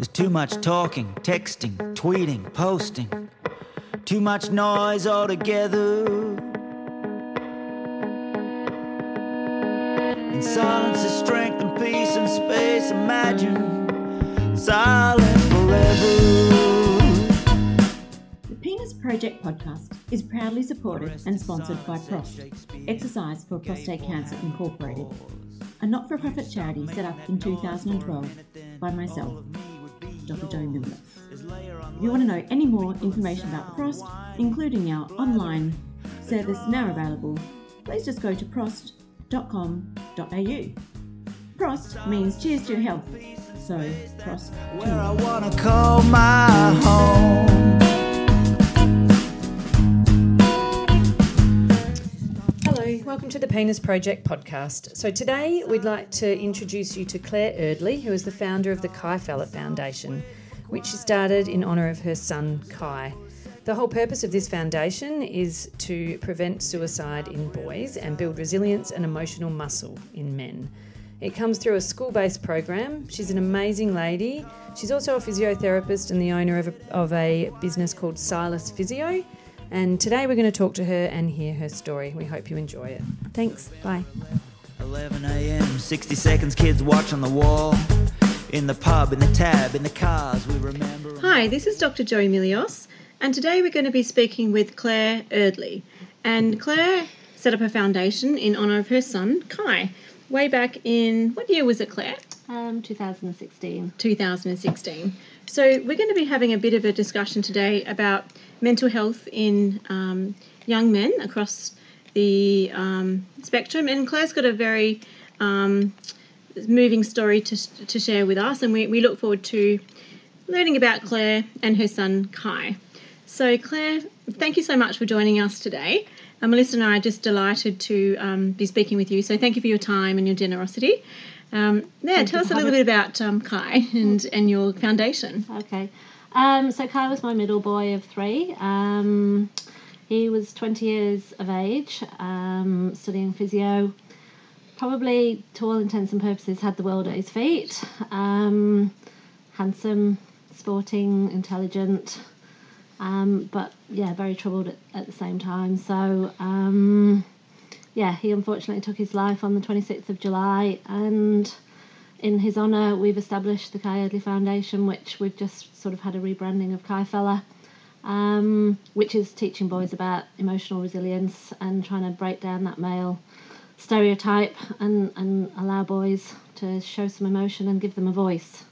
There's too much talking, texting, tweeting, posting. Too much noise altogether. In silence is strength and peace and space. Imagine silence forever. The Penis Project podcast is proudly supported and sponsored by PROST, Exercise for Prostate Cancer Incorporated, a not for profit charity set up in 2012 by myself, Dr. Joe Milios. If you want to know any more information about PROST, including our online service now available, please just go to prost.com.au. Prost means cheers to your health, so Prost. Where welcome to the Penis Project podcast. So today we'd like to introduce you to Claire Eardley, who is the founder of the Kai Fella Foundation, which she started in honour of her son Kai. The whole purpose of this foundation is to prevent suicide in boys and build resilience and emotional muscle in men. It comes through a school based program. She's an amazing lady. She's also a physiotherapist and the owner of a, of a business called Silas Physio. And today we're going to talk to her and hear her story. We hope you enjoy it. Thanks. Bye. 11 a.m., 60 seconds, kids watch on the wall. In the pub, in the tab, in the cars, we remember. Hi, this is Dr. Joe Milios, and today we're going to be speaking with Claire Eardley. And Claire set up a foundation in honour of her son, Kai, way back in, what year was it, Claire? Um, 2016. 2016. So we're going to be having a bit of a discussion today about mental health in um, young men across the um, spectrum. And Claire's got a very um, moving story to, to share with us, and we, we look forward to learning about Claire and her son Kai. So, Claire, thank you so much for joining us today. Uh, Melissa and I are just delighted to um, be speaking with you. So, thank you for your time and your generosity. Um, yeah, Thank tell you us a little having- bit about um, Kai and, and your foundation. Okay. Um, so Kai was my middle boy of three. Um, he was 20 years of age, um, studying physio. Probably, to all intents and purposes, had the world at his feet. Um, handsome, sporting, intelligent, um, but yeah, very troubled at, at the same time. So, um, yeah, he unfortunately took his life on the 26th of July, and in his honour, we've established the Kai Eardley Foundation, which we've just sort of had a rebranding of Kai Fella, um, which is teaching boys about emotional resilience and trying to break down that male stereotype and, and allow boys to show some emotion and give them a voice.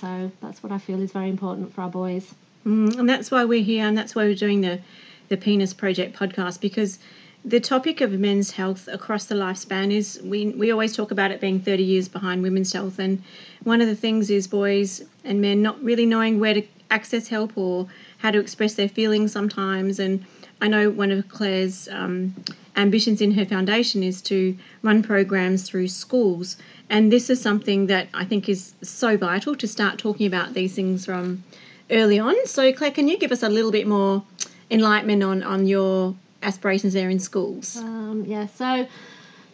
So that's what I feel is very important for our boys. Mm, and that's why we're here, and that's why we're doing the, the Penis Project podcast because the topic of men's health across the lifespan is we, we always talk about it being 30 years behind women's health. And one of the things is boys and men not really knowing where to access help or how to express their feelings sometimes. And I know one of Claire's um, ambitions in her foundation is to run programs through schools. And this is something that I think is so vital to start talking about these things from early on. So, Claire, can you give us a little bit more enlightenment on, on your aspirations there in schools? Um, yeah, so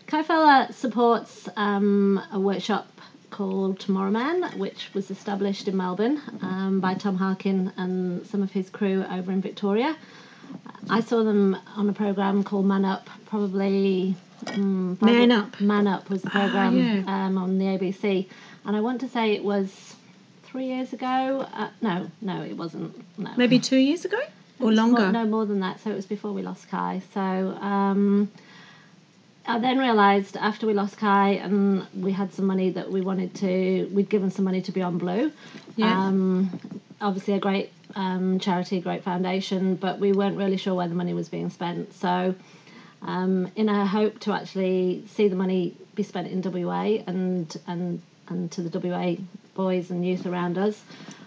Kaifella supports um, a workshop called Tomorrow Man, which was established in Melbourne um, by Tom Harkin and some of his crew over in Victoria. I saw them on a program called Man Up, probably. Um, Man Up. Man Up was the program yeah. um, on the ABC, and I want to say it was three years ago. Uh, no, no, it wasn't. No, Maybe two years ago or longer? More, no, more than that. So it was before we lost Kai. So um, I then realised after we lost Kai and we had some money that we wanted to, we'd given some money to Beyond Blue. Yeah. Um, obviously, a great um, charity, great foundation, but we weren't really sure where the money was being spent. So, um, in a hope to actually see the money be spent in WA and and and to the WA boys and youth around us,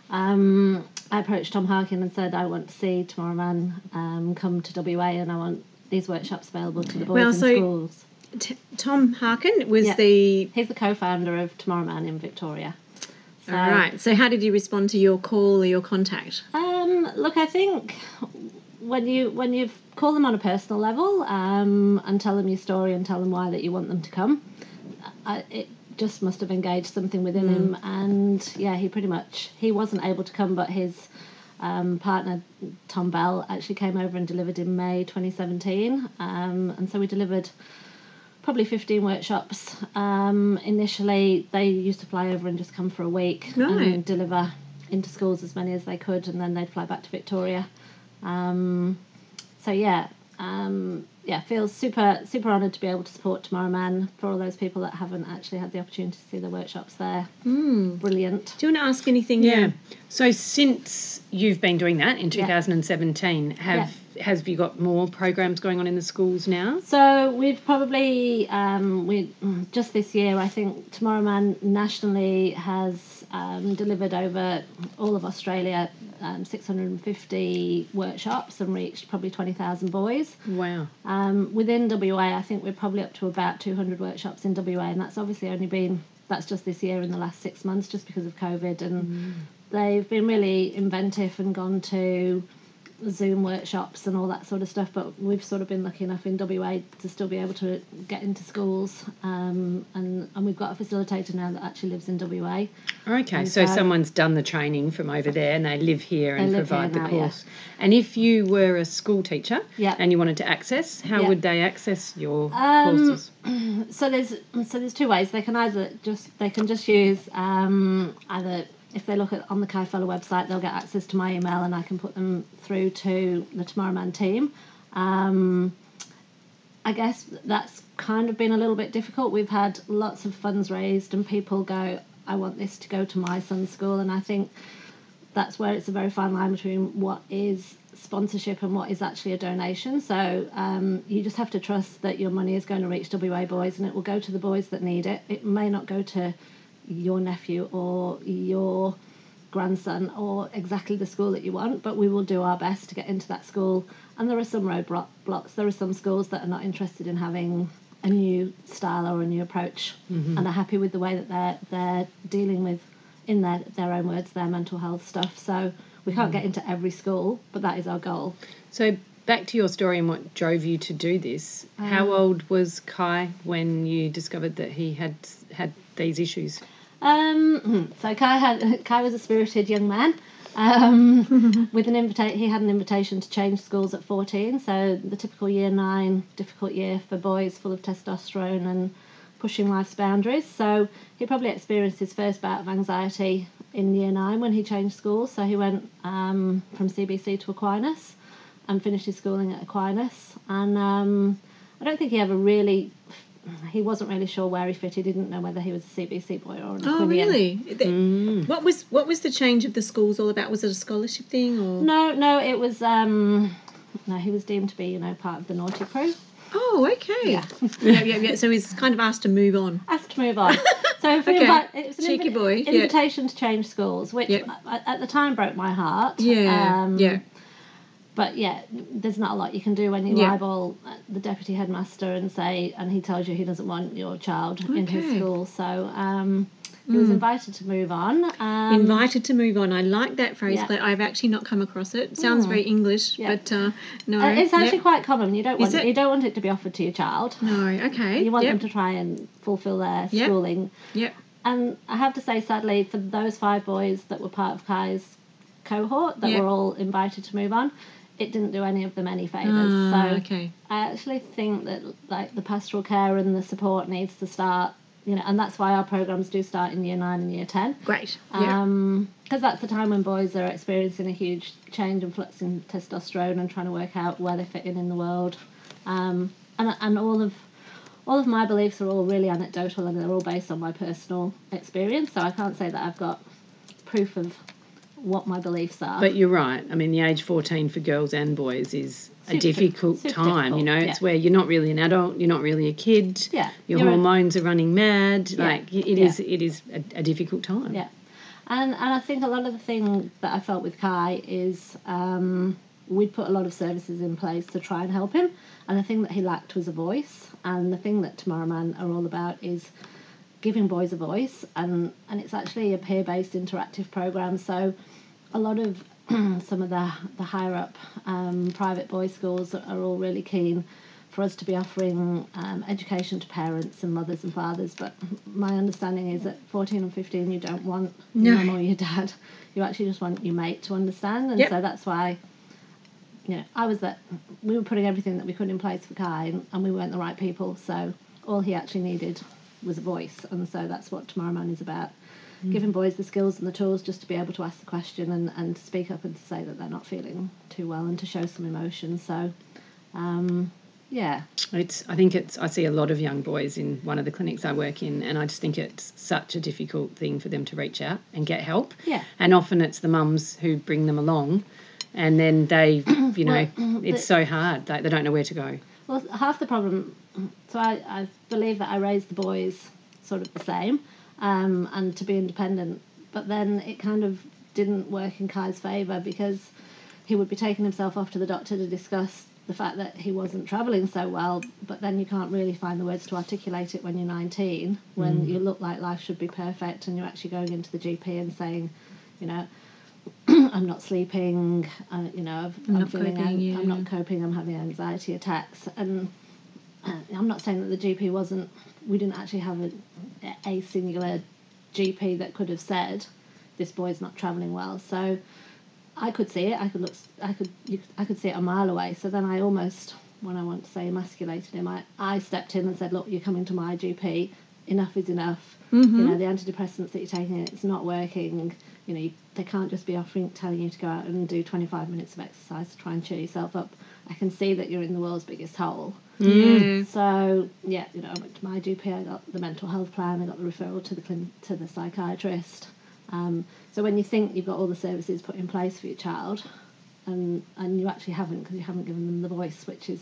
um, I approached Tom Harkin and said, I want to see Tomorrow Man um, come to WA and I want these workshops available to the boys Well, in so- schools. T- Tom Harkin was Yeah. the. He's the co-founder of Tomorrow Man in Victoria. So, All right. So, how did you respond to your call or your contact? Um, look, I think when you when you call them on a personal level um, and tell them your story and tell them why that you want them to come, I, it just must have engaged something within him. And yeah, he pretty much he wasn't able to come, but his um, partner Tom Bell actually came over and delivered in May 2017, um, and so we delivered probably 15 workshops. Um, initially, they used to fly over and just come for a week Right. and deliver into schools as many as they could, and then they'd fly back to Victoria. Um, so yeah, um, yeah, feels super super honoured to be able to support Tomorrow Man for all those people that haven't actually had the opportunity to see the workshops there. Mm. Brilliant. Do you want to ask anything? Yeah. So since you've been doing that in Yeah. 2017, have have you got more programs going on in the schools now? So we've probably um, we just this year I think Tomorrow Man nationally has um, delivered over all of Australia um, 650 workshops and reached probably 20,000 boys. Wow. Um, within WA, I think we're probably up to about 200 workshops in WA, and that's obviously only been that's just this year in the last six months, just because of COVID, and they've been really inventive and gone to Zoom workshops and all that sort of stuff. But we've sort of been lucky enough in WA to still be able to get into schools, um, and and we've got a facilitator now that actually lives in WA. Okay, so so- someone's done the training from over there and they live here and live provide here the now, yeah. course. And if you were a school teacher Yeah. and you wanted to access, how Yeah. would they access your Um, courses? so there's so there's two ways they can either just they can just use um, either if they look at on the Kai Fella website they'll get access to my email and I can put them through to the Tomorrow Man team. Um, I guess that's kind of been a little bit difficult. We've had lots of funds raised and people go, I want this to go to my son's school, and I think that's where it's a very fine line between what is sponsorship and what is actually a donation. So um, you just have to trust that your money is going to reach WA boys and it will go to the boys that need it. It may not go to your nephew or your grandson or exactly the school that you want, but we will do our best to get into that school. And there are some roadblock blocks. There are some schools that are not interested in having a new style or a new approach and are happy with the way that they're they're dealing with in their their own words their mental health stuff. So we can't get into every school, but that is our goal. So back to your story and what drove you to do this. Um, How old was Kai when you discovered that he had had these issues? Um, so Kai had Kai was a spirited young man. Um, with an invita- he had an invitation to change schools at 14. So the typical year nine, difficult year for boys, full of testosterone and pushing life's boundaries. So he probably experienced his first bout of anxiety in year nine when he changed schools. So he went um, from CBC to Aquinas and finished his schooling at Aquinas. And um, I don't think he ever really. He wasn't really sure where he fit. He didn't know whether he was a CBC boy or an Oh, Aquinian. really? The- What was what was the change of the schools all about? Was it a scholarship thing or? No, no, it was. Um, no, he was deemed to be, you know, part of the naughty crew. Oh, okay. Yeah. yeah, yeah, yeah. So he's kind of asked to move on. Asked to move on. So if Okay. invi- it was an Cheeky boy, yeah. invitation to change schools, which Yep. at, at the time broke my heart. Yeah, Um, yeah. But yeah, there's not a lot you can do when you Yeah. libel the deputy headmaster and say, and he tells you he doesn't want your child in his school. So um, he was invited to move on. Um, Invited to move on. I like that phrase, yeah. but I've actually not come across it. Sounds very English, Yeah. but uh, no. uh, it's actually Yep. quite common. You don't want it? you don't want it to be offered to your child. No, okay. You want yep. them to try and fulfil their Yep. schooling. Yep. And I have to say, sadly, for those five boys that were part of Kai's cohort that were all invited to move on, it didn't do any of them any favours. Ah, so okay. I actually think that like the pastoral care and the support needs to start, you know, and that's why our programs do start in year nine and year ten. Great. Yep. Um, because that's the time when boys are experiencing a huge change and flux in testosterone and trying to work out where they fit in in the world. Um, and and all of all of my beliefs are all really anecdotal and they're all based on my personal experience. So I can't say that I've got proof of what my beliefs are. But you're right. I mean, the age 14 for girls and boys is a difficult super time. You know, difficult, it's where you're not really an adult, you're not really a kid. Yeah, Your you're a- hormones are running mad. Yeah, Like it yeah. is, it is a, a difficult time. yeah. And and I think a lot of the thing that I felt with Kai is um, we'd put a lot of services in place to try and help him, and the thing that he lacked was a voice. And the thing that Tomorrow Man are all about is giving boys a voice, and and it's actually a peer-based interactive program. So a lot of some of the the higher up um, private boys schools are all really keen for us to be offering um, education to parents and mothers and fathers. But my understanding is that 14 and 15, you don't want No. your mum or your dad. You actually just want your mate to understand. And Yep. so that's why, you know, I was that, we were putting everything that we could in place for Kai and, and we weren't the right people. So all he actually needed was a voice. And so that's what Tomorrow Man is about. Giving boys the skills and the tools just to be able to ask the question and, and to speak up and to say that they're not feeling too well and to show some emotion. So, um, yeah, It's. I think it's. I see a lot of young boys in one of the clinics I work in, and I just think it's such a difficult thing for them to reach out and get help. Yeah. And often it's the mums who bring them along, and then they, you know, it's so hard. They, they don't know where to go. Well, half the problem. So I, I believe that I raised the boys sort of the same, um, and to be independent. But then it kind of didn't work in Kai's favour because he would be taking himself off to the doctor to discuss the fact that he wasn't travelling so well. But then you can't really find the words to articulate it when you're 19, when you look like life should be perfect, and you're actually going into the GP and saying, you know. I'm not sleeping. Uh, you know, I've, I'm, not feeling. coping, yeah. I'm not coping. I'm having anxiety attacks, and uh, I'm not saying that the GP wasn't. We didn't actually have a, a singular GP that could have said this boy's not travelling well. So I could see it. I could look. I could. You, I could see it a mile away. So then I almost, when I want to say emasculated him, I, I stepped in and said, look, you're coming to my GP. Enough is enough. Mm-hmm. You know, the antidepressants that you're taking, it's not working. You know, you, they can't just be offering, telling you to go out and do 25 minutes of exercise to try and cheer yourself up. I can see that you're in the world's biggest hole. Yeah. So yeah, you know, I went to my GP. I got the mental health plan. I got the referral to the clin- to the psychiatrist. Um, so when you think you've got all the services put in place for your child, and and you actually haven't because you haven't given them the voice, which is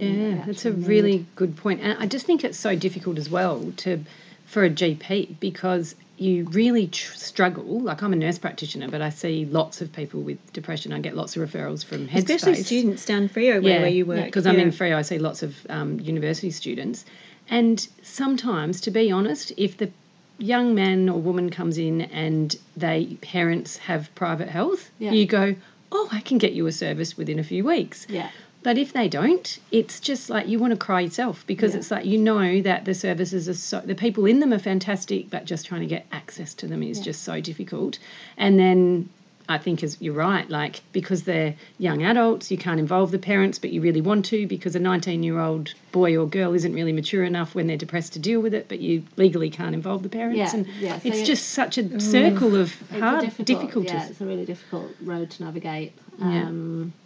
that Yeah, that's a need. really good point. And I just think it's so difficult as well to for a GP because you really tr- struggle. Like I'm a nurse practitioner, but I see lots of people with depression. I get lots of referrals from Headspace. Especially students down Freo where, where you work. Because I'm in Freo, I see lots of um, university students. And sometimes, to be honest, if the young man or woman comes in and they parents have private health, Yeah. you go, oh, I can get you a service within a few weeks. Yeah. But if they don't, it's just like you want to cry yourself because Yeah. it's like you know that the services are so the people in them are fantastic, but just trying to get access to them is just so difficult. And then I think as you're right, like because they're young adults, you can't involve the parents, but you really want to because a 19 year old boy or girl isn't really mature enough when they're depressed to deal with it, but you legally can't involve the parents. Yeah, and yeah, so it's just such a circle of It's hard a difficult, difficulties. Yeah, it's a really difficult road to navigate. Um, yeah.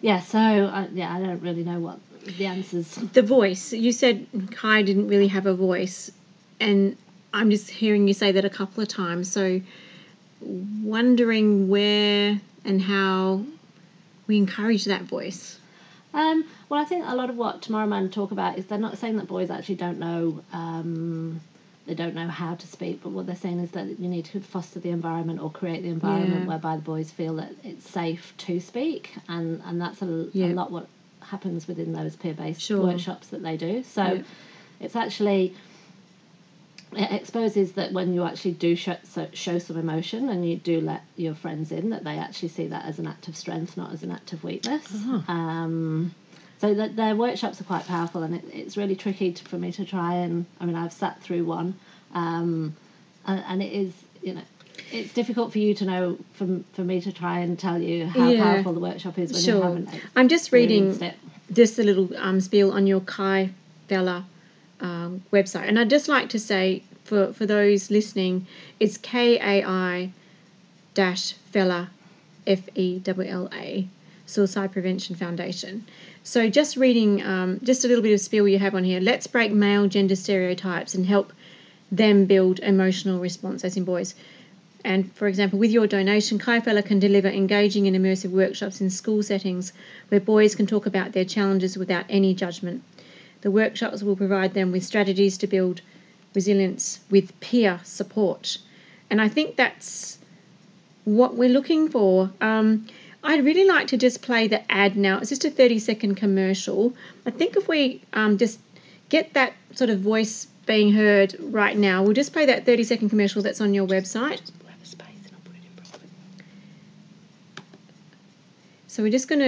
Yeah, so I, yeah, I don't really know what the answers. the voice. You said Kai didn't really have a voice, and I'm just hearing you say that a couple of times. So, wondering where and how we encourage that voice. Um, well, I think a lot of what Tomorrow Man talk about is they're not saying that boys actually don't know. Um, they don't know how to speak, but what they're saying is that you need to foster the environment or create the environment Yeah. whereby the boys feel that it's safe to speak, and and that's a, Yeah. a lot what happens within those peer-based Sure. workshops that they do. So Yeah. it's actually it exposes that when you actually do show, show some emotion and you do let your friends in, that they actually see that as an act of strength, not as an act of weakness. Um, so that their workshops are quite powerful, and it, it's really tricky to, for me to try and. I mean, I've sat through one, um, and, and it is you know. It's difficult for you to know, for, for me to try and tell you how Yeah. powerful the workshop is when you haven't. I'm just reading it. just a little um, spiel on your Kai Fella um, website, and I'd just like to say for for those listening, it's K A I dash Fella F E W L A Suicide Prevention Foundation. So just reading um, just a little bit of spiel you have on here. Let's break male gender stereotypes and help them build emotional response, as in boys. And for example, with your donation, Kaifella can deliver engaging and immersive workshops in school settings where boys can talk about their challenges without any judgment. The workshops will provide them with strategies to build resilience with peer support. and I think that's what we're looking for. Um, I'd really like to just play the ad now. It's just a 30 second commercial. I think if we um, just get that sort of voice being heard right now, we'll just play that 30 second commercial that's on your website. So we're just going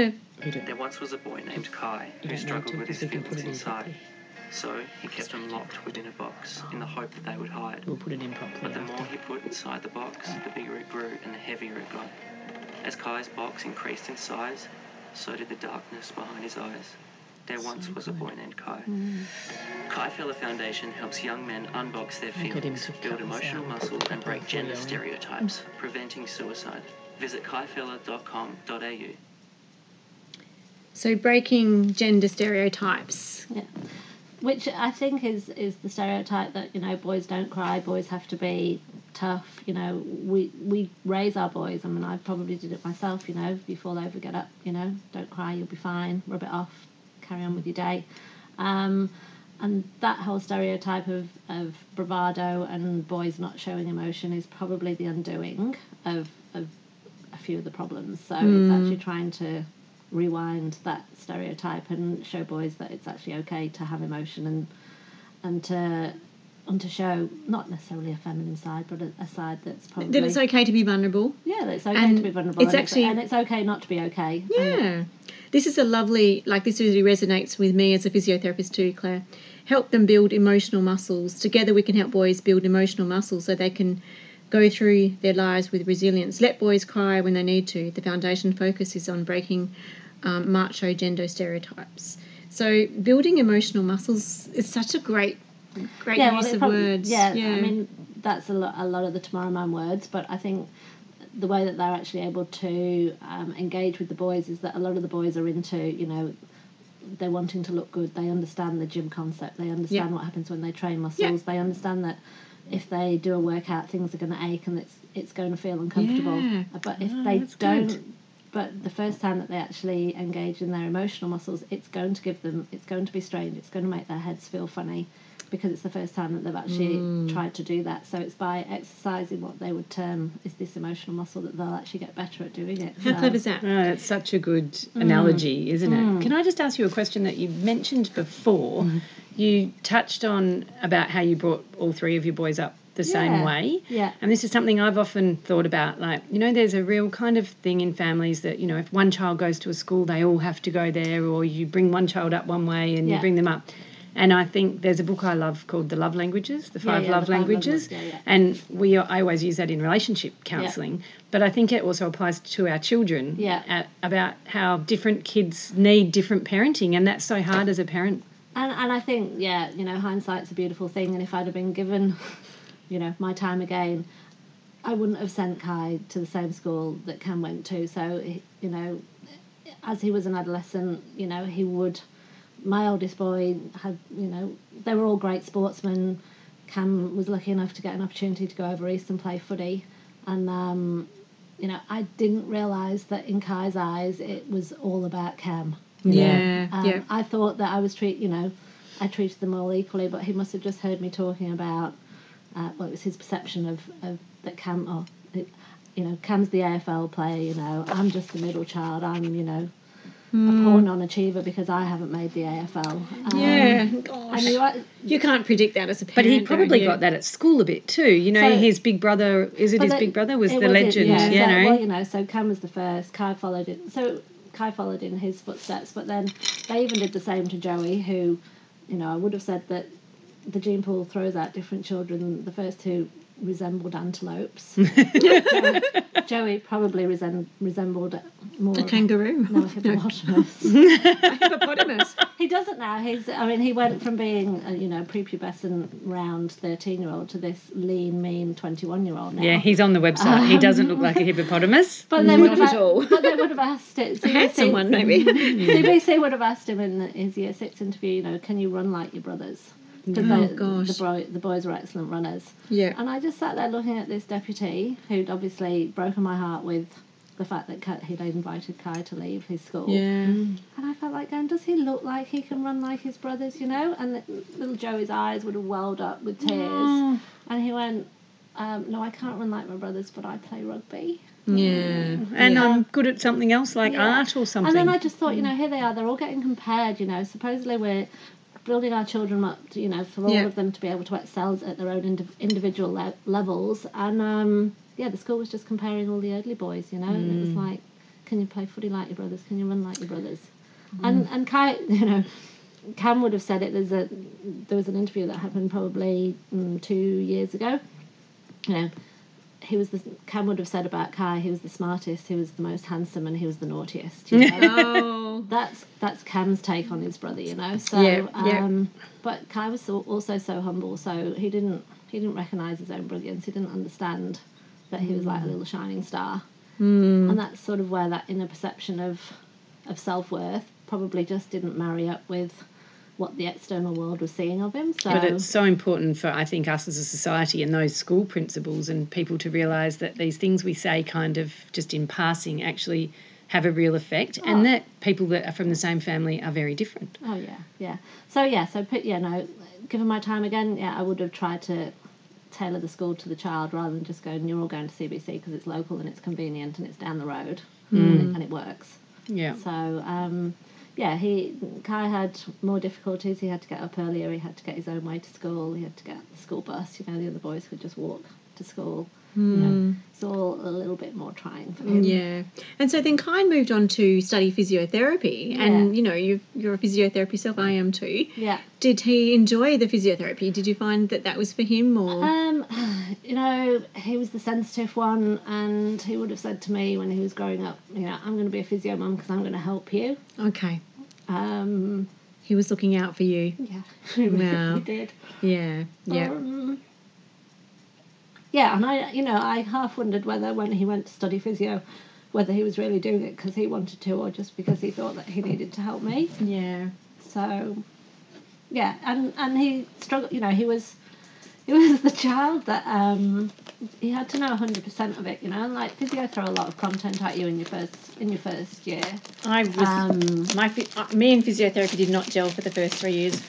to There once was a boy named Kai who struggled with his feelings inside. So he kept them locked within a box in the hope that they would hide. We'll put it in properly But the more he put inside the box, the bigger it grew and the heavier it got. As Kai's box increased in size, so did the darkness behind his eyes. There once was a boy named Kai. Kai Fella Foundation helps young men unbox their I'll get him feelings, build emotional out. muscle, and break gender portfolio in. stereotypes, preventing suicide. Visit kaifella.com.au. so breaking gender stereotypes. Yeah. Which I think is is the stereotype that you know boys don't cry, boys have to be tough. You know, we we raise our boys. I mean, I probably did it myself. You know, before they ever get up, you know, don't cry, you'll be fine. Rub it off, carry on with your day. Um, and that whole stereotype of, of bravado and boys not showing emotion is probably the undoing of, of a few of the problems. So it's actually trying to rewind that stereotype and show boys that it's actually okay to have emotion and and to and to show not necessarily a feminine side, but a, a side that's probably That it's okay to be vulnerable. yeah, that it's okay and to be vulnerable. it's and actually- and it's okay not to be okay. Yeah. This is a lovely, like, this really resonates with me as a physiotherapist too, Claire. Help them build emotional muscles. Together, we can help boys build emotional muscles so they can go through their lives with resilience. Let boys cry when they need to. The foundation focus is on breaking um, macho gender stereotypes. So, building emotional muscles is such a great, great well, use it of prob- words. Yeah, I mean that's a lot, a lot of the Tomorrow Man words, but I think the way that they're actually able to um, engage with the boys is that a lot of the boys are into, you know, they're wanting to look good. They understand the gym concept. They understand Yeah. what happens when they train muscles. They understand that if they do a workout, things are going to ache and it's it's going to feel uncomfortable. Yeah. But if Oh, they don't. good. But the first time that they actually engage in their emotional muscles, it's going to give them, it's going to be strained, it's going to make their heads feel funny because it's the first time that they've actually Mm. tried to do that. So it's by exercising what they would term is this emotional muscle that they'll actually get better at doing it. How So- clever is that? Ah, oh, that's such a good mm. analogy, isn't it? Mm. Can I just ask you a question that you mentioned before? Mm-hmm. You touched on about how you brought all three of your boys up the same way. yeah. And this is something I've often thought about. Like, you know, there's a real kind of thing in families that, you know, if one child goes to a school, they all have to go there, or you bring one child up one way and you bring them up. And I think there's a book I love called The Love Languages, The Five yeah, Love The Five Languages. Yeah, yeah. And we I always use that in relationship counselling, but I think it also applies to our children Yeah. at, about how different kids need different parenting, and that's so hard as a parent. And and I think yeah, you know, hindsight's a beautiful thing. And if I'd have been given, you know, my time again, I wouldn't have sent Kai to the same school that Cam went to. So you know, as he was an adolescent, you know, he would. My oldest boy had, you know, they were all great sportsmen. Cam was lucky enough to get an opportunity to go over east and play footy, and um, you know, I didn't realise that in Kai's eyes it was all about Cam. Yeah, Um, yeah. I thought that I was treat, you know, I treated them all equally, but he must have just heard me talking about, uh, well, it was his perception of, of that Cam, or, you know, Cam's the AFL player, you know, I'm just the middle child, I'm, you know, a poor non-achiever because I haven't made the AFL. Um, Hmm. Yeah, And gosh. you, are- You can't predict that as a parent. But he probably you? got that at school a bit too. You know, So- his big brother is it his that- big brother was the was it, legend, yeah. you So, know. Well, you know, so Cam was the first. Kai followed in. So Kai followed in his footsteps, but then they even did the same to Joey, who, you know, I would have said that the gene pool throws out different children. The first two resembled antelopes. Joey, uh, Joey probably resem- resembled more A kangaroo. No, a hippopotamus. A hippopotamus. he doesn't now. He's. I mean, he went from being, a, you know, prepubescent, round thirteen-year-old to this lean, mean twenty-one-year-old now. yeah, he's on the website. he um, doesn't look like a hippopotamus. But they Not would have, at all. But they would have asked it. A handsome one, maybe. CBC would have asked him in his year six interview. You know, can you run like your brothers? Mm-hmm. Because Oh, the, gosh. the, boy, the boys were excellent runners. yeah. And I just sat there looking at this deputy who'd obviously broken my heart with the fact that he'd invited Kai to leave his school. Yeah. Mm-hmm. And I felt like going, does he look like he can run like his brothers, you know? And little Joey's eyes would have welled up with tears. And he went, Um, no, I can't run like my brothers, but I play rugby. Yeah. Mm-hmm. And Yeah. I'm good at something else like Yeah. art or something. And then I just thought, you know, mm. here they are, they're all getting compared, you know, supposedly we're building our children up, you know, for all Yeah. of them to be able to excel at their own indiv- individual le- levels. And um, yeah, the school was just comparing all the Eardley boys, you know, and it was Mm. like, can you play footy like your brothers? Can you run like your brothers? Mm. And and Kai, you know, Cam would have said it. There's a there was an interview that happened probably mm, two years ago. You know, he was the Cam would have said about Kai. He was the smartest. He was the most handsome, and he was the naughtiest. You know? oh. That's that's Cam's take on his brother, you know. So, Yeah, yeah. um, but Kai was so, also so humble, so he didn't he didn't recognise his own brilliance. He didn't understand that he was like a little shining star, mm. and that's sort of where that inner perception of of self worth probably just didn't marry up with what the external world was seeing of him. So, But it's so important for I think us as a society and those school principals and people to realise that these things we say kind of just in passing actually have a real effect, Oh. and that people that are from the same family are very different. Oh yeah, yeah. So yeah, so put yeah, no. Given my time again, yeah, I would have tried to tailor the school to the child rather than just going. You're all going to CBC because it's local and it's convenient and it's down the road and, it, and it works. Yeah. So um, yeah, he Kai had more difficulties. He had to get up earlier. He had to get his own way to school. He had to get the school bus. You know, the other boys could just walk to school. You know, it's all a little bit more trying for him. Yeah. And so then Kai moved on to study physiotherapy. And, Yeah. you know, you you're a physiotherapy yourself, I am too. Yeah. Did he enjoy the physiotherapy? Did you find that that was for him or? Um, you know, he was the sensitive one, and he would have said to me when he was growing up, you know, I'm going to be a physio mum because I'm going to help you. okay. Um, He was looking out for you. yeah, he Wow. did. Yeah. Yeah. Um, yeah, and I, you know, I half wondered whether when he went to study physio, whether he was really doing it because he wanted to or just because he thought that he needed to help me. yeah. So, yeah, and and he struggled. You know, he was he was the child that um he had to know hundred percent of it. You know, and like physio throw a lot of content at you in your first in your first year. I was Um, my uh, me and physiotherapy did not gel for the first three years.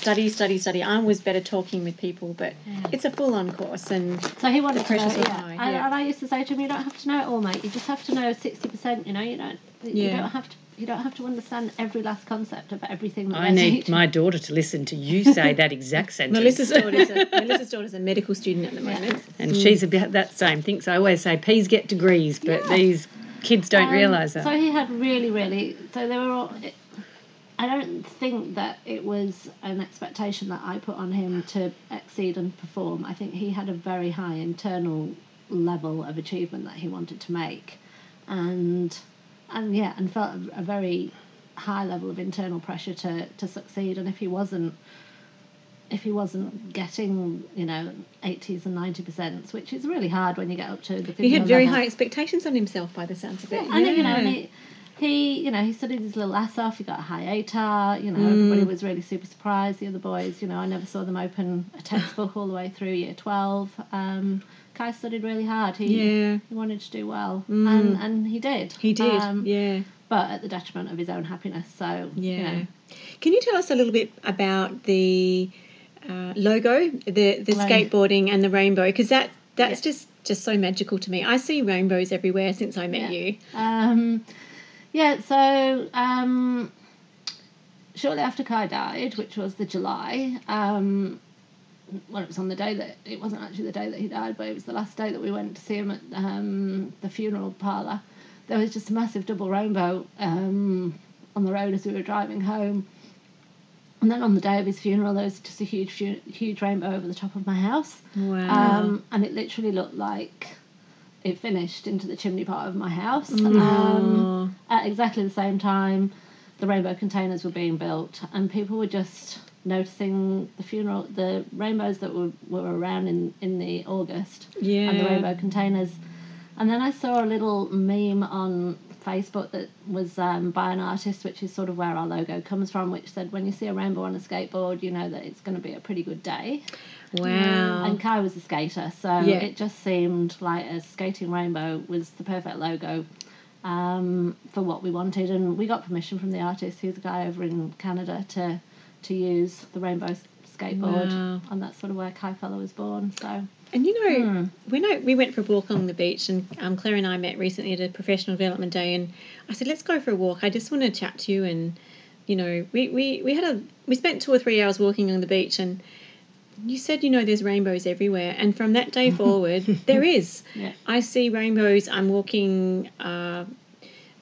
Study, study, study. I was better talking with people, but it's a full on course, and So he wanted The to know, pressures yeah. high, And, yeah. and I used to say to him, you don't have to know it all, mate. You just have to know sixty percent. You know, you don't. You Yeah. don't have to. You don't have to understand every last concept of everything. That I they're need teaching. my daughter to listen to you say that exact sentence. Melissa's daughter's a, Melissa's daughter's a medical student at the moment. and she's about that same thing. So I always say peas get degrees, but Yeah. these kids don't Um, realise that. So he had really, really. So they were all. It, I don't think that it was an expectation that I put on him to exceed and perform. I think he had a very high internal level of achievement that he wanted to make, and and yeah, and felt a, very high level of internal pressure to to succeed. And if he wasn't. If he wasn't getting, you know, 80s and 90 percent, which is really hard when you get up to the He had very level. high expectations on himself by the sounds of it. Yeah, and you know, and he, he, you know, he studied his little ass off. He got a high ATAR. You know, Mm. everybody was really super surprised. The other boys, you know, I never saw them open a textbook all the way through year twelve. Um, Kai studied really hard. He, Yeah. he wanted to do well, and and he did. he did. Um, yeah. but at the detriment of his own happiness. So Yeah. you know, Can you tell us a little bit about the uh, logo, the the Rain- skateboarding and the rainbow? Because that that's Yeah. just just so magical to me. I see rainbows everywhere since I met Yeah. you. Um, yeah, so um, shortly after Kai died, which was the July, um, well, it was on the day that it wasn't actually the day that he died, but it was the last day that we went to see him at um, the funeral parlour. There was just a massive double rainbow um, on the road as we were driving home. And then on the day of his funeral, there was just a huge, huge rainbow over the top of my house. Wow. Um, and it literally looked like it finished into the chimney part of my house. Um, at exactly the same time, the rainbow containers were being built, and people were just noticing the funeral, the rainbows that were, were around in, in the August, yeah. and the rainbow containers. And then I saw a little meme on Facebook that was um, by an artist, which is sort of where our logo comes from, which said, "When you see a rainbow on a skateboard, you know that it's going to be a pretty good day." Wow. And Kai was a skater, so Yeah. it just seemed like a skating rainbow was the perfect logo um, for what we wanted. And we got permission from the artist, who's a guy over in Canada, to to use the rainbow skateboard, Wow. and that's sort of where Kai Fella was born. So And you know, Hmm. when I we went for a walk along the beach, and um, Claire and I met recently at a professional development day, and I said, "Let's go for a walk. I just want to chat to you." And you know, we, we, we had a we spent two or three hours walking on the beach, and you said, you know, there's rainbows everywhere, and from that day forward, there is. Yeah. I see rainbows. I'm walking. Uh,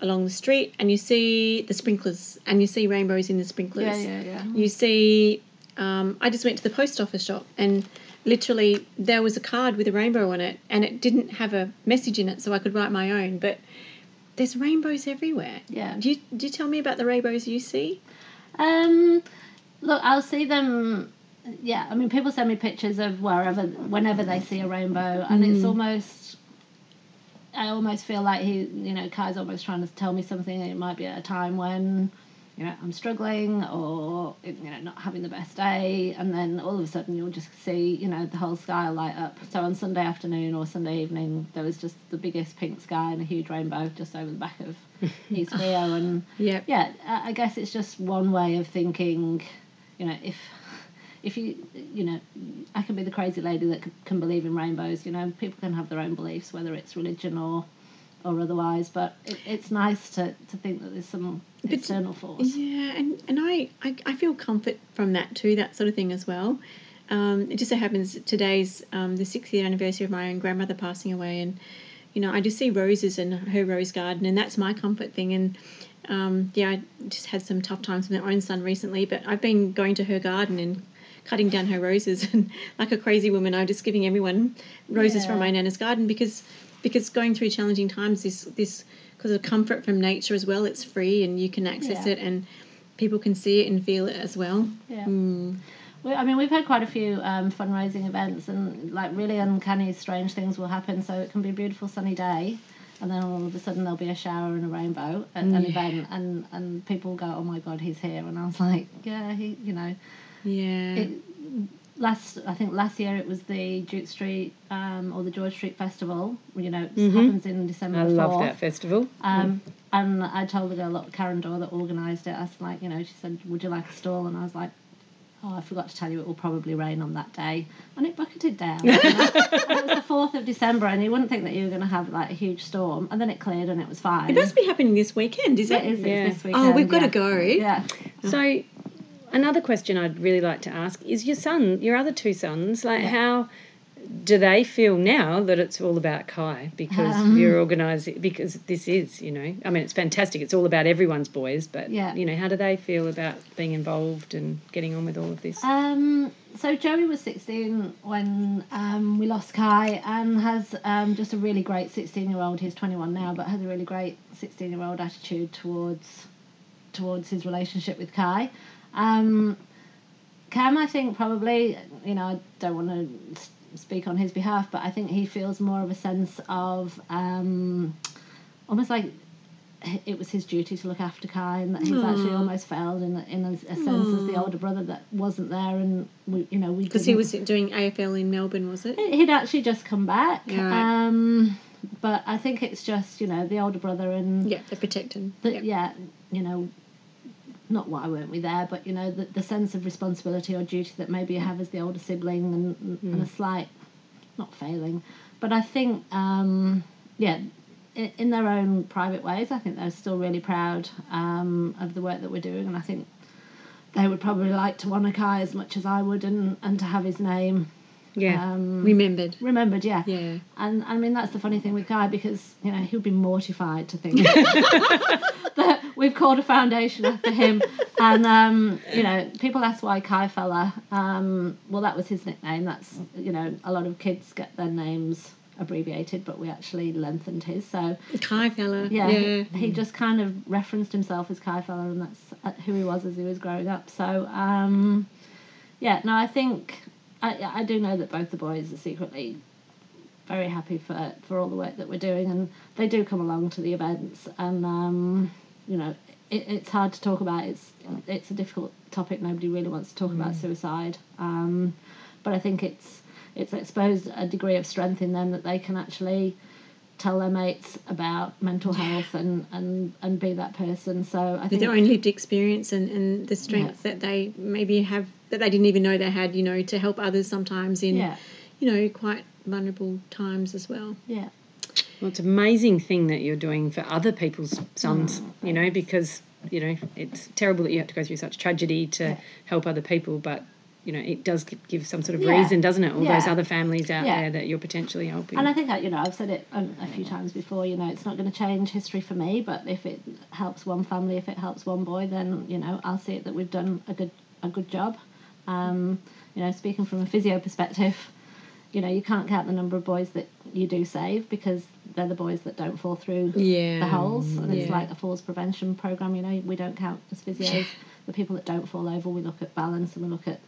Along the street, and you see the sprinklers, and you see rainbows in the sprinklers. yeah, yeah, yeah. You see, um, I just went to the post office shop and literally there was a card with a rainbow on it and it didn't have a message in it so I could write my own. But there's rainbows everywhere. Yeah. Do you, do you tell me about the rainbows you see? Um, look, I'll see them. Yeah, I mean, people send me pictures of wherever, whenever they see a rainbow, and it's hmm. almost. I almost feel like he, you know, Kai's almost trying to tell me something. It might be at a time when, you know, I'm struggling or you know not having the best day, and then all of a sudden you'll just see, you know, the whole sky light up. So on Sunday afternoon or Sunday evening, there was just the biggest pink sky and a huge rainbow just over the back of East Freo, and Yeah. yeah, I guess it's just one way of thinking. You know, if if you you know, I can be the crazy lady that can believe in rainbows. You know, people can have their own beliefs, whether it's religion or or otherwise. But it, it's nice to, to think that there's some external force. Yeah, and, and I, I, I feel comfort from that too, that sort of thing as well. Um, it just so happens today's um, the 60th anniversary of my own grandmother passing away, and you know I just see roses in her rose garden, and that's my comfort thing. And um, yeah, I just had some tough times with my own son recently, but I've been going to her garden and cutting down her roses, and like a crazy woman, I'm just giving everyone roses from my nana's garden because because going through challenging times, this this because of comfort from nature as well, it's free and you can access Yeah. it and people can see it and feel it as well. Yeah. Mm. We, I mean, we've had quite a few um, fundraising events, and like really uncanny, strange things will happen. So it can be a beautiful sunny day, and then all of a sudden there'll be a shower and a rainbow at an event, and and people go, "Oh my God, he's here!" And I was like, "Yeah, he, you know." Yeah. It, last, I think last year it was the Duke Street um, or the George Street Festival. You know, it happens in December. I the love that festival. Um, and I told the girl, look, Karen Dorr that organised it, I was like, you know, she said, would you like a stall? And I was like, oh, I forgot to tell you it will probably rain on that day. And it bucketed down. and it was the 4th of December, and you wouldn't think that you were going to have like a huge storm. And then it cleared and it was fine. it must be happening this weekend, is It it? is, it's Yeah. this weekend. Oh, we've got to go. Yeah. So, another question I'd really like to ask is your son, your other two sons, like how do they feel now that it's all about Kai because Um, you're organising because this is, you know, I mean it's fantastic. It's all about everyone's boys, but Yeah. you know, how do they feel about being involved and getting on with all of this? Um, so Joey was 16 when um, we lost Kai and has um, just a really great 16 year old. He's 21 now, but has a really great 16 year old attitude towards towards his relationship with Kai. Um, Cam, I think probably, you know, I don't want to speak on his behalf, but I think he feels more of a sense of um, almost like it was his duty to look after Kai, and that he's actually almost failed in in a, a sense as the older brother that wasn't there, and we, you know, we Because he was doing AFL in Melbourne, was it? He'd actually just come back. Right. Um, but I think it's just you know the older brother and Yeah, they're protecting. the, Yep. yeah, you know, not why weren't we there, but you know the, the sense of responsibility or duty that maybe you have as the older sibling and, and a slight, not failing, but I think um, yeah, in, in their own private ways, I think they're still really proud um, of the work that we're doing, and I think they would probably like to honour Kai as much as I would, and and to have his name yeah. um, Remembered. remembered, yeah. Yeah. And I mean that's the funny thing with Kai because you know he would be mortified to think we've called a foundation after him. And um, you know people ask why Kai fella. Um, well, that was his nickname. That's you know a lot of kids get their names abbreviated, but we actually lengthened his. So Kai fella. yeah, Yeah. He, he just kind of referenced himself as Kai fella, and that's uh, who he was as he was growing up. So um, yeah, no, I think I, I do know that both the boys are secretly very happy for, for all the work that we're doing, and they do come along to the events, and um, you know. It, it's hard to talk about. It's it's a difficult topic. Nobody really wants to talk about suicide, um, but I think it's it's exposed a degree of strength in them that they can actually tell their mates about mental health and, and, and be that person. So I think their own lived experience and, and the strength that they maybe have that they didn't even know they had, you know, to help others sometimes in, Yeah. you know, quite vulnerable times as well. Yeah. Well, it's an amazing thing that you're doing for other people's sons, you know, because, you know, it's terrible that you have to go through such tragedy to help other people, but, you know, it does give some sort of Yeah. reason, doesn't it? All those other families out Yeah. there that you're potentially helping. And I think that, you know, I've said it a few times before, you know, it's not going to change history for me, but if it helps one family, if it helps one boy, then, you know, I'll see it that we've done a good a good job. Um, you know, speaking from a physio perspective, you know, you can't count the number of boys that you do save because they're the boys that don't fall through Yeah. the holes. And it's like a falls prevention program, you know, we don't count as physios the people that don't fall over. We look at balance and we look at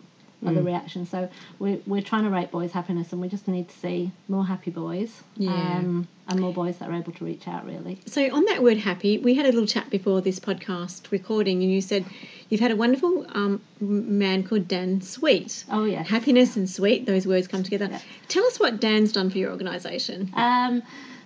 Mm. other reactions. So we, we're trying to rate boys' happiness and we just need to see more happy boys Yeah. um, and more boys that are able to reach out, really. So on that word happy, we had a little chat before this podcast recording, and you said you've had a wonderful um, man called Dan Sweet. Oh, yes. Happiness and sweet, those words come together. Tell us what Dan's done for your organisation. Um,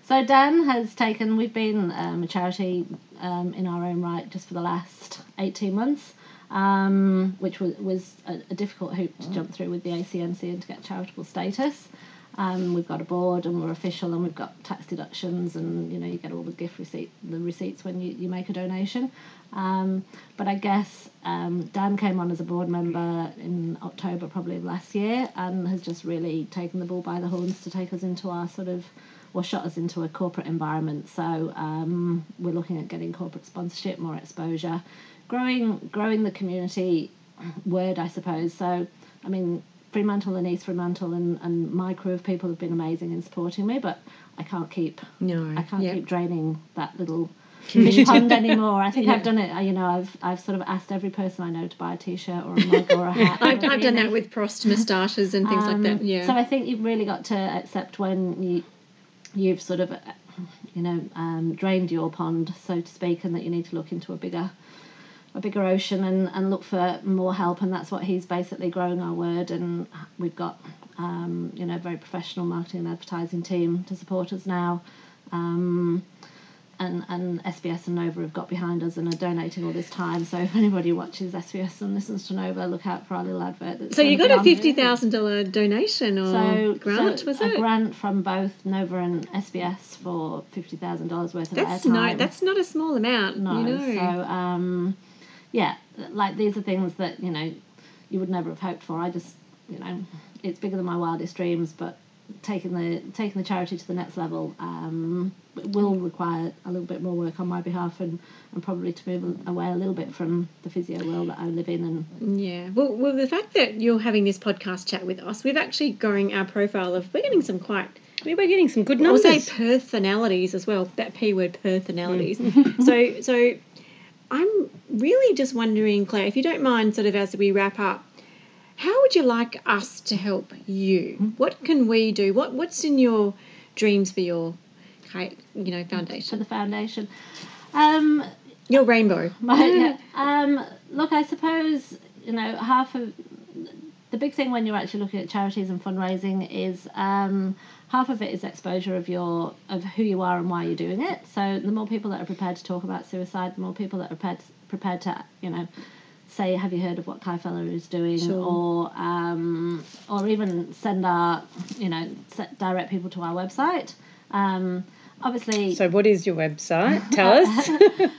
so Dan has taken. We've been um, a charity um, in our own right just for the last eighteen months, um, which was was a, a difficult hoop to jump through with the ACNC and to get charitable status. Um, we've got a board and we're official and we've got tax deductions and you know you get all the gift receipt the receipts when you, you make a donation. Um, but I guess um, Dan came on as a board member in October probably last year and has just really taken the bull by the horns to take us into our sort of or shot us into a corporate environment. So um, we're looking at getting corporate sponsorship, more exposure, growing growing the community word, I suppose. So I mean, Fremantle and East Fremantle and, and my crew of people have been amazing in supporting me, but I can't keep No, I can't yeah. keep draining that little fish pond anymore. I think I've done it. You know, I've I've sort of asked every person I know to buy a t-shirt or a mug or a hat. I've, I've done that with Prost moustaches and things like that. Um, Yeah. So I think you've really got to accept when you you've sort of, you know, um, drained your pond, so to speak, and that you need to look into a bigger a bigger ocean and, and look for more help and that's what he's basically growing our word and we've got um, you know a very professional marketing and advertising team to support us now um, and, and SBS and Nova have got behind us and are donating all this time so if anybody watches SBS and listens to Nova look out for our little advert that's so you got a fifty thousand dollar donation or So grant, so was a it? grant from both Nova and SBS for fifty thousand dollars worth of That's airtime. no, that's not a small amount. no. you know. So um, yeah, like these are things that you know you would never have hoped for. I just you know it's bigger than my wildest dreams, but taking the taking the charity to the next level um, will require a little bit more work on my behalf and, and probably to move away a little bit from the physio world that I live in and Yeah. Well, well, the fact that you're having this podcast chat with us, we've actually growing our profile of we're getting some quite we're getting some good I'll say personalities as well. That p word personalities. so so I'm really just wondering, Claire, if you don't mind, sort of as we wrap up, how would you like us to help you? What can we do? What what's in your dreams for your, you know, foundation? for the foundation. Um, Your rainbow. Right, yeah. Um, look, I suppose you know half of the big thing when you're actually looking at charities and fundraising is um, half of it is exposure of your of who you are and why you're doing it. So the more people that are prepared to talk about suicide, the more people that are prepared prepared to you know say, have you heard of what Kai Fella is doing, Sure. or um, or even send our you know direct people to our website. Um, obviously, So, what is your website? Tell us.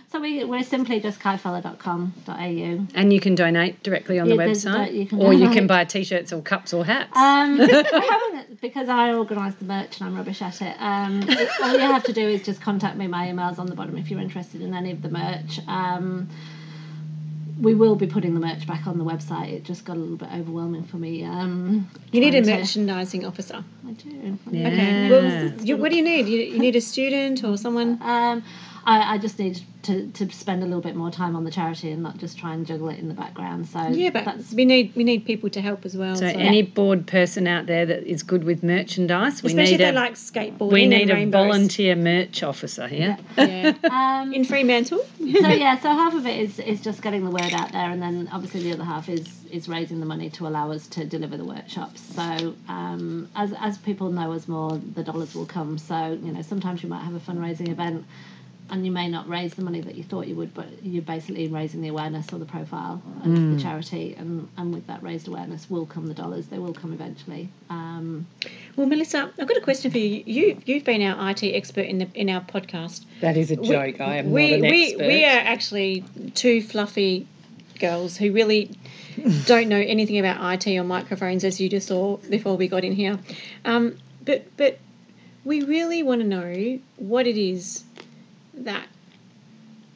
so we, we're simply just kaifella.com.au. and you can donate directly on the Yeah, a- website, you or you can buy t-shirts or cups or hats. Um, haven't, because I organise the merch and I'm rubbish at it. Um, all you have to do is just contact me. My email's on the bottom if you're interested in any of the merch. Um, we will be putting the merch back on the website. It just got a little bit overwhelming for me. Um, You need a to- merchandising officer. I do. Yeah. Okay. Well, you, what do you need? You, you need a student or someone? Um, I, I just need to, to spend a little bit more time on the charity and not just try and juggle it in the background. So Yeah, but that's we need we need people to help as well. so, any board person out there that is good with merchandise, we especially if need they like skateboarding. we and need a rainbows. volunteer merch officer here. Yeah. um, In Fremantle. so yeah, so half of it is, is just getting the word out there, and then obviously the other half is is raising the money to allow us to deliver the workshops. So um, as as people know us more, the dollars will come. So you know, sometimes you might have a fundraising event and you may not raise the money that you thought you would, but you're basically raising the awareness or the profile of Mm. the charity, and, and with that raised awareness will come the dollars. They will come eventually. Um, Well, Melissa, I've got a question for you. You you've been our IT expert in the in our podcast. That is a joke. I am we, not an we, expert. We are actually two fluffy girls who really don't know anything about IT or microphones, as you just saw before we got in here. Um, but but we really want to know what it is that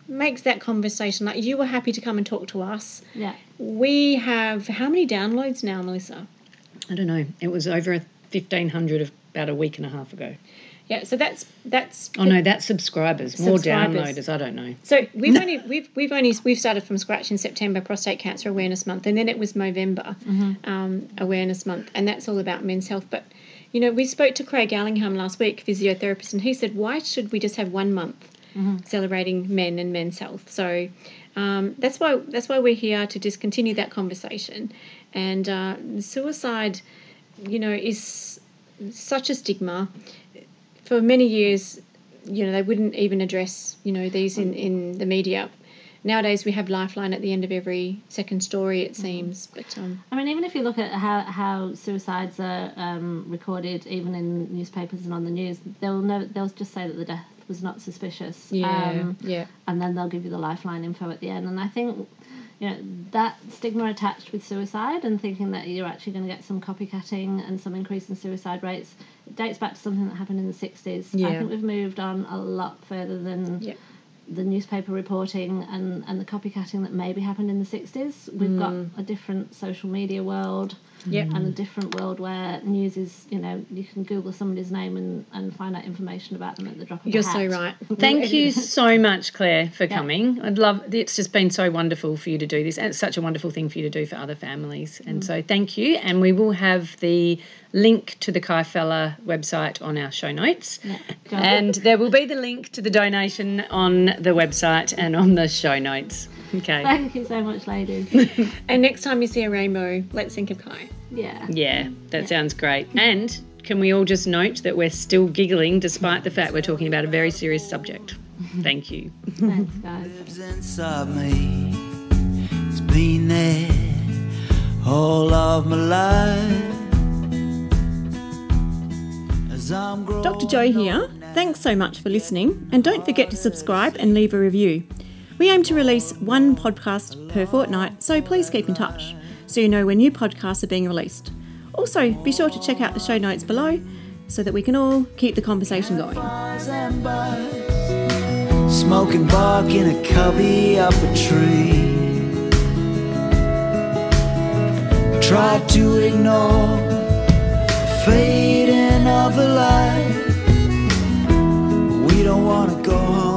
makes that conversation like you were happy to come and talk to us. yeah. We have how many downloads now, Melissa? I don't know. It was over fifteen hundred about a week and a half ago. Yeah, so that's that's Oh no, that's subscribers. More Subscribers. downloaders. I don't know. So we've only we've we've only we've started from scratch in September, Prostate Cancer Awareness Month, and then it was November um, Awareness Month, and that's all about men's health. But you know, we spoke to Craig Allingham last week, physiotherapist, and he said, why should we just have one month celebrating men and men's health? So um, that's why that's why we're here to just continue that conversation. And uh, suicide, you know, is such a stigma. For many years, you know, they wouldn't even address, you know, these in, in the media. Nowadays, we have Lifeline at the end of every second story, it seems. But um, I mean, even if you look at how, how suicides are um, recorded, even in newspapers and on the news, they'll never, they'll just say that the death was not suspicious. Um, yeah, and then they'll give you the lifeline info at the end. And I think, you know, that stigma attached with suicide and thinking that you're actually going to get some copycatting and some increase in suicide rates it dates back to something that happened in the 60s. yeah. I think we've moved on a lot further than Yeah. The newspaper reporting and, and the copycatting that maybe happened in the 60s. We've got mm. a different social media world Yep. and a mm. different world where news is, you know, you can Google somebody's name and, and find out information about them at the drop of you're a hat. so right. Thank you so much, Claire, for coming. I'd love. It's just been so wonderful for you to do this, and it's such a wonderful thing for you to do for other families. And mm. so, thank you. And we will have the link to the Kai Fella website on our show notes, Go. and there will be the link to the donation on the website and on the show notes. Okay. Thank you so much, ladies. And next time you see a rainbow, let's think of Kai. Yeah. Yeah, that sounds great. And can we all just note that we're still giggling despite the fact we're talking about a very serious subject? Thank you. Thanks, guys. inside me. It's been there all of my life. As I'm growing Dr. Joe here. Thanks so much for listening, and don't forget to subscribe and leave a review. We aim to release one podcast per fortnight, so please keep in touch so you know when new podcasts are being released. Also, be sure to check out the show notes below so that we can all keep the conversation going. smoking bark in a cubby up a tree. Try to ignore fading of light. We don't wanna go